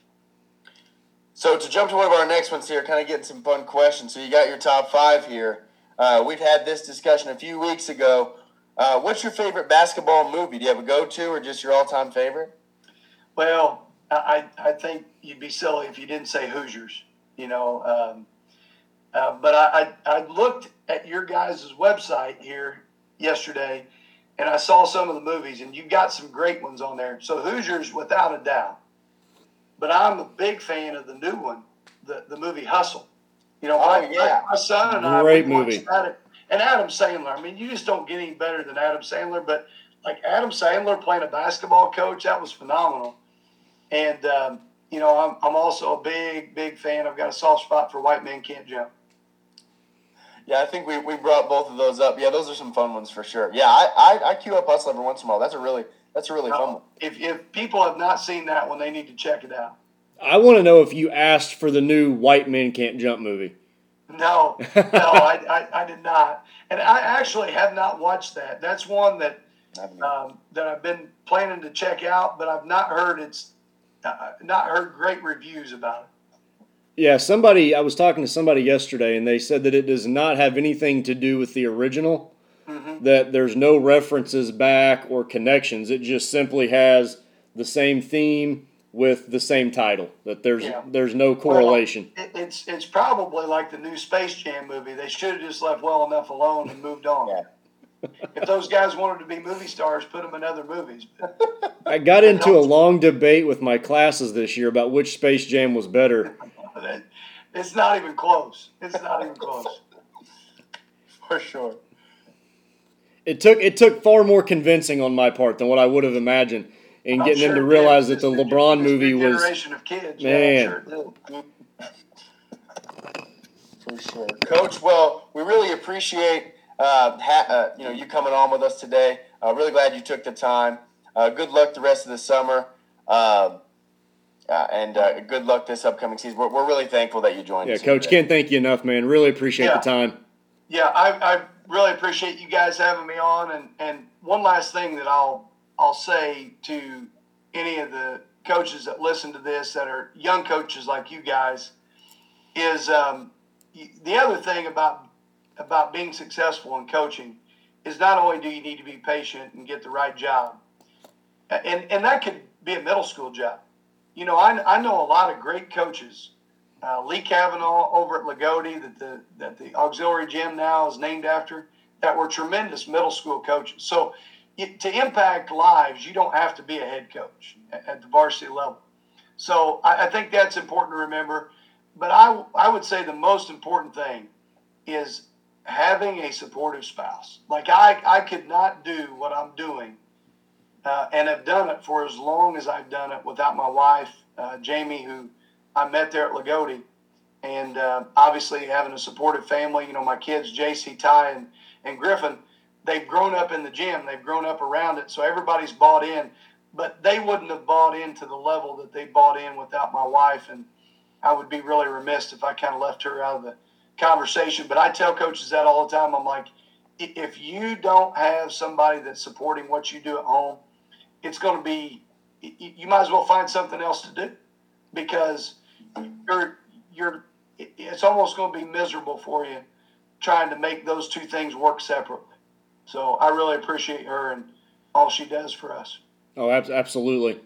So to jump to one of our next ones here, kind of getting some fun questions. So you got your top five here. Uh, we've had this discussion a few weeks ago. Uh, what's your favorite basketball movie? Do you have a go-to or just your all-time favorite? Well, I, I think you'd be silly if you didn't say Hoosiers, you know. Um, uh, but I, I, I looked at your guys' website here yesterday and I saw some of the movies, and you've got some great ones on there. So Hoosiers, without a doubt. But I'm a big fan of the new one, the, the movie Hustle. You know, my, Oh, yeah. my, my son and I Great we watched movie. that. And Adam Sandler. I mean, you just don't get any better than Adam Sandler. But like Adam Sandler playing a basketball coach, that was phenomenal. And um, you know, I'm I'm also a big big fan. I've got a soft spot for White Men Can't Jump. Yeah, I think we, we brought both of those up. Yeah, those are some fun ones for sure. Yeah, I, I, I queue up Hustle every once in a while. That's a really that's a really fun one. If if people have not seen that one, they need to check it out. I want to know if you asked for the new White Men Can't Jump movie. No, no, I, I, I did not, and I actually have not watched that. That's one that I haven't- um, that I've been planning to check out, but I've not heard it's uh, not heard great reviews about it. Yeah, somebody I was talking to somebody yesterday and they said that it does not have anything to do with the original. Mm-hmm. That there's no references back or connections. It just simply has the same theme with the same title. That there's Yeah. there's no correlation. It, it's it's probably like the new Space Jam movie. They should have just left well enough alone and moved on. Yeah. If those guys wanted to be movie stars, put them in other movies. I got into a long debate with my classes this year about which Space Jam was better. it's not even close. It's not even close. for sure. It took it took far more convincing on my part than what I would have imagined in I'm getting sure them to realize that the LeBron movie was generation of kids. Man. Yeah, sure. For sure, Coach. Well, we really appreciate uh, ha- uh, you know you coming on with us today. Uh, really glad you took the time. Uh, good luck the rest of the summer, um, uh, and uh, good luck this upcoming season. We're, we're really thankful that you joined Yeah, us. here Coach, today. can't thank you enough, man. Really appreciate Yeah. the time. Yeah, I, I really appreciate you guys having me on. And, and one last thing that I'll I'll say to any of the coaches that listen to this that are young coaches like you guys is um, the other thing about about being successful in coaching is not only do you need to be patient and get the right job, and and that could be a middle school job. You know, I, I know a lot of great coaches uh, Lee Kavanaugh over at Loogootee that the that the auxiliary gym now is named after that were tremendous middle school coaches. So it, to impact lives, you don't have to be a head coach at, at the varsity level. So I, I think that's important to remember. But I I would say the most important thing is having a supportive spouse. Like I I could not do what I'm doing. Uh, and have done it for as long as I've done it without my wife, uh, Jamie, who I met there at Loogootee, and uh, obviously having a supportive family. You know, my kids, JC, Ty, and, and Griffin, they've grown up in the gym. They've grown up around it, so everybody's bought in. But they wouldn't have bought in to the level that they bought in without my wife, and I would be really remiss if I kind of left her out of the conversation. But I tell coaches that all the time. I'm like, if you don't have somebody that's supporting what you do at home, it's going to be. You might as well find something else to do because you're you're it's almost going to be miserable for you trying to make those two things work separately. So I really appreciate her and all she does for us. Oh, ab- absolutely.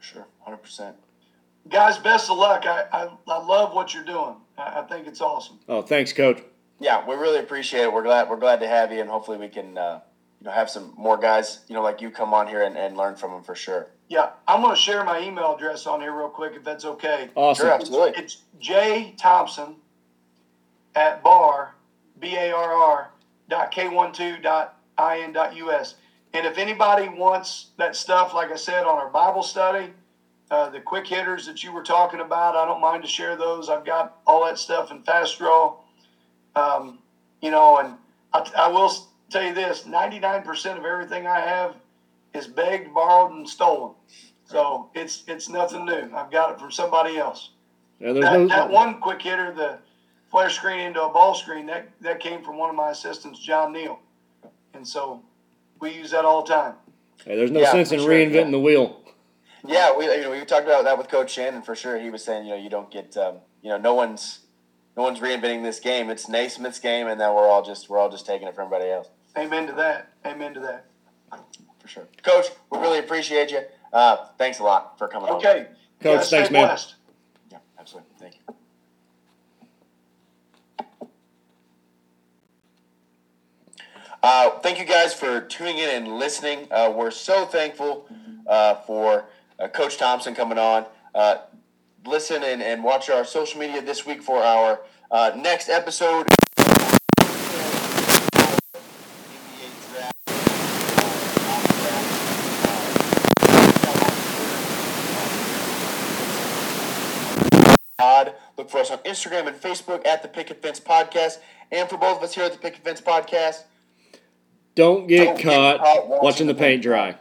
Sure, hundred percent. Guys, best of luck. I, I, I love what you're doing. I, I think it's awesome. Oh, thanks, Coach. Yeah, we really appreciate it. We're glad we're glad to have you, and hopefully we can uh, you know have some more guys you know like you come on here and, and learn from them for sure. Yeah, I'm going to share my email address on here real quick if that's okay. Awesome. Sure, absolutely. It's J Thompson at bar b a r r dot k one two dot i n dot us. And if anybody wants that stuff, like I said on our Bible study, uh, the quick hitters that you were talking about, I don't mind to share those. I've got all that stuff in FastDraw. Um, you know, and I, I will tell you this: ninety nine percent of everything I have is begged, borrowed, and stolen. So it's it's nothing new. I've got it from somebody else. Yeah, That, no, that one quick hitter, the flare screen into a ball screen, that that came from one of my assistants, John Neal, and so we use that all the time. hey, there's no Yeah, sense in sure, reinventing yeah. the wheel. Yeah, we you know we talked about that with Coach Shannon for sure. He was saying you know you don't get um, you know no one's no one's reinventing this game. It's Naismith's game, and then we're all just we're all just taking it from everybody else Amen to that. Amen to that. for sure. Coach, we really appreciate you. Uh, thanks a lot for coming on. Okay, Coach, Guys, thanks, man. blessed. Yeah, absolutely. Thank you. Uh, thank you guys for tuning in and listening. Uh, we're so thankful uh, for uh, Coach Thompson coming on. Uh, listen and, and watch our social media this week for our uh, next episode. Look for us on Instagram and Facebook at the Picket Fence Podcast. And for both of us here at the Picket Fence Podcast, Don't get Don't get caught caught watching the paint dry.